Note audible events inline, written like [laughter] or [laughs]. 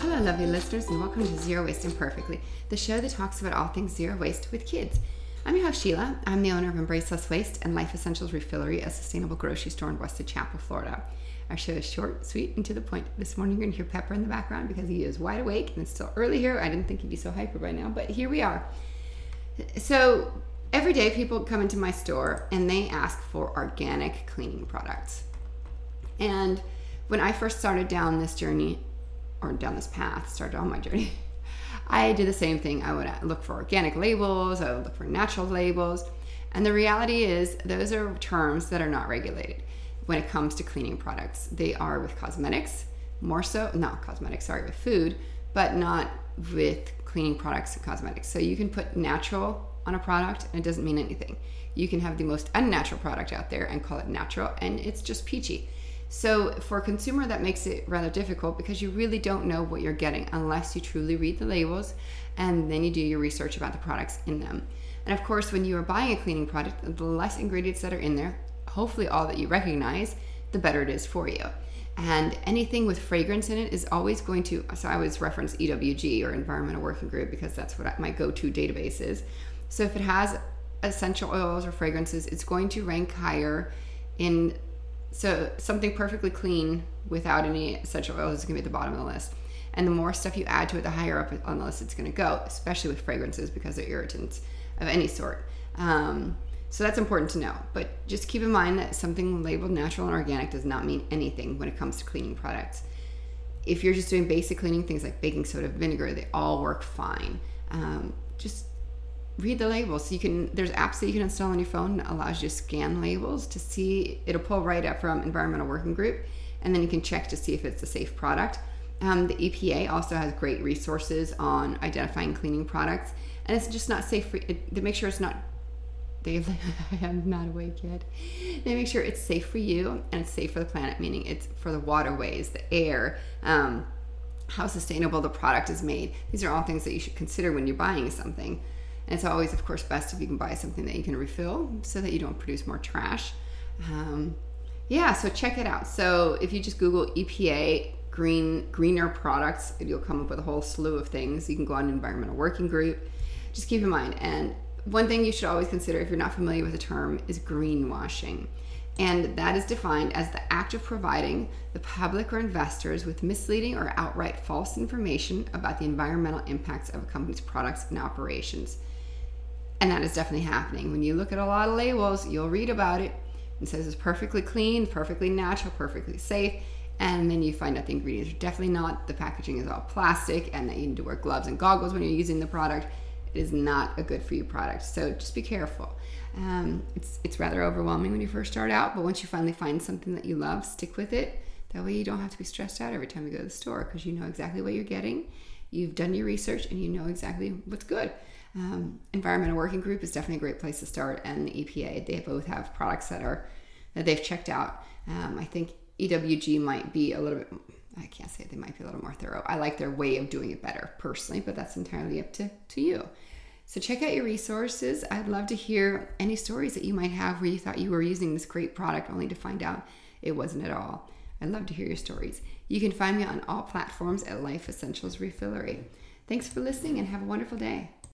Hello, lovely listeners, and welcome to Zero Waste Imperfectly, the show that talks about all things zero waste with kids. I'm your host, Sheila. I'm the owner of Embrace Less Waste and Life Essentials Refillery, a sustainable grocery store in Wesley Chapel, Florida. Our show is short, sweet, and to the point. This morning, you're going to hear Pepper in the background because he is wide awake and it's still early here. I didn't think he'd be so hyper by now, but here we are. So, every day, people come into my store and they ask for organic cleaning products. And when I first started down this journey, or down this path, started on my journey, [laughs] I did the same thing. I would look for organic labels, I would look for natural labels. And the reality is, those are terms that are not regulated when it comes to cleaning products. They are with cosmetics, more so, not cosmetics, sorry, with food, but not with cleaning products and cosmetics. So you can put natural on a product and it doesn't mean anything. You can have the most unnatural product out there and call it natural and it's just peachy. So for a consumer, that makes it rather difficult because you really don't know what you're getting unless you truly read the labels and then you do your research about the products in them. And of course, when you are buying a cleaning product, the less ingredients that are in there, hopefully all that you recognize, the better it is for you. And anything with fragrance in it is always going to. So I always reference EWG or Environmental Working Group because that's what my go-to database is. So if it has essential oils or fragrances, it's going to rank higher in so something perfectly clean without any essential oils is going to be at the bottom of the list. And the more stuff you add to it, the higher up on the list it's going to go, especially with fragrances because they're irritants of any sort. Um, so that's important to know. But just keep in mind that something labeled natural and organic does not mean anything when it comes to cleaning products. If you're just doing basic cleaning, things like baking soda, vinegar, they all work fine. Um, just read the labels. So you can there's apps that you can install on your phone that allows you to scan labels to see it'll pull right up from Environmental Working Group, and then you can check to see if it's a safe product. Um, the EPA also has great resources on identifying cleaning products, and it's just not safe for it, to make sure it's not. They, [laughs] I'm not awake yet. They make sure it's safe for you and it's safe for the planet, meaning it's for the waterways, the air, um, how sustainable the product is made. These are all things that you should consider when you're buying something. And it's always, of course, best if you can buy something that you can refill so that you don't produce more trash. Um, yeah, so check it out. So if you just Google EPA green greener products, you'll come up with a whole slew of things. You can go on environmental working group. Just keep in mind. And one thing you should always consider if you're not familiar with the term is greenwashing. And that is defined as the act of providing the public or investors with misleading or outright false information about the environmental impacts of a company's products and operations. And that is definitely happening. When you look at a lot of labels, you'll read about it. It says it's perfectly clean, perfectly natural, perfectly safe. And then you find out the ingredients are definitely not. The packaging is all plastic, and that you need to wear gloves and goggles when you're using the product. It is not a good for you product. So just be careful. Um, it's, it's rather overwhelming when you first start out, but once you finally find something that you love, stick with it. That way you don't have to be stressed out every time you go to the store because you know exactly what you're getting. You've done your research and you know exactly what's good. Um, Environmental Working Group is definitely a great place to start, and the EPA. They both have products that are that they've checked out. Um, I think EWG might be a little bit. I can't say they might be a little more thorough. I like their way of doing it better personally, but that's entirely up to to you. So check out your resources. I'd love to hear any stories that you might have where you thought you were using this great product only to find out it wasn't at all. I'd love to hear your stories. You can find me on all platforms at Life Essentials Refillery. Thanks for listening and have a wonderful day.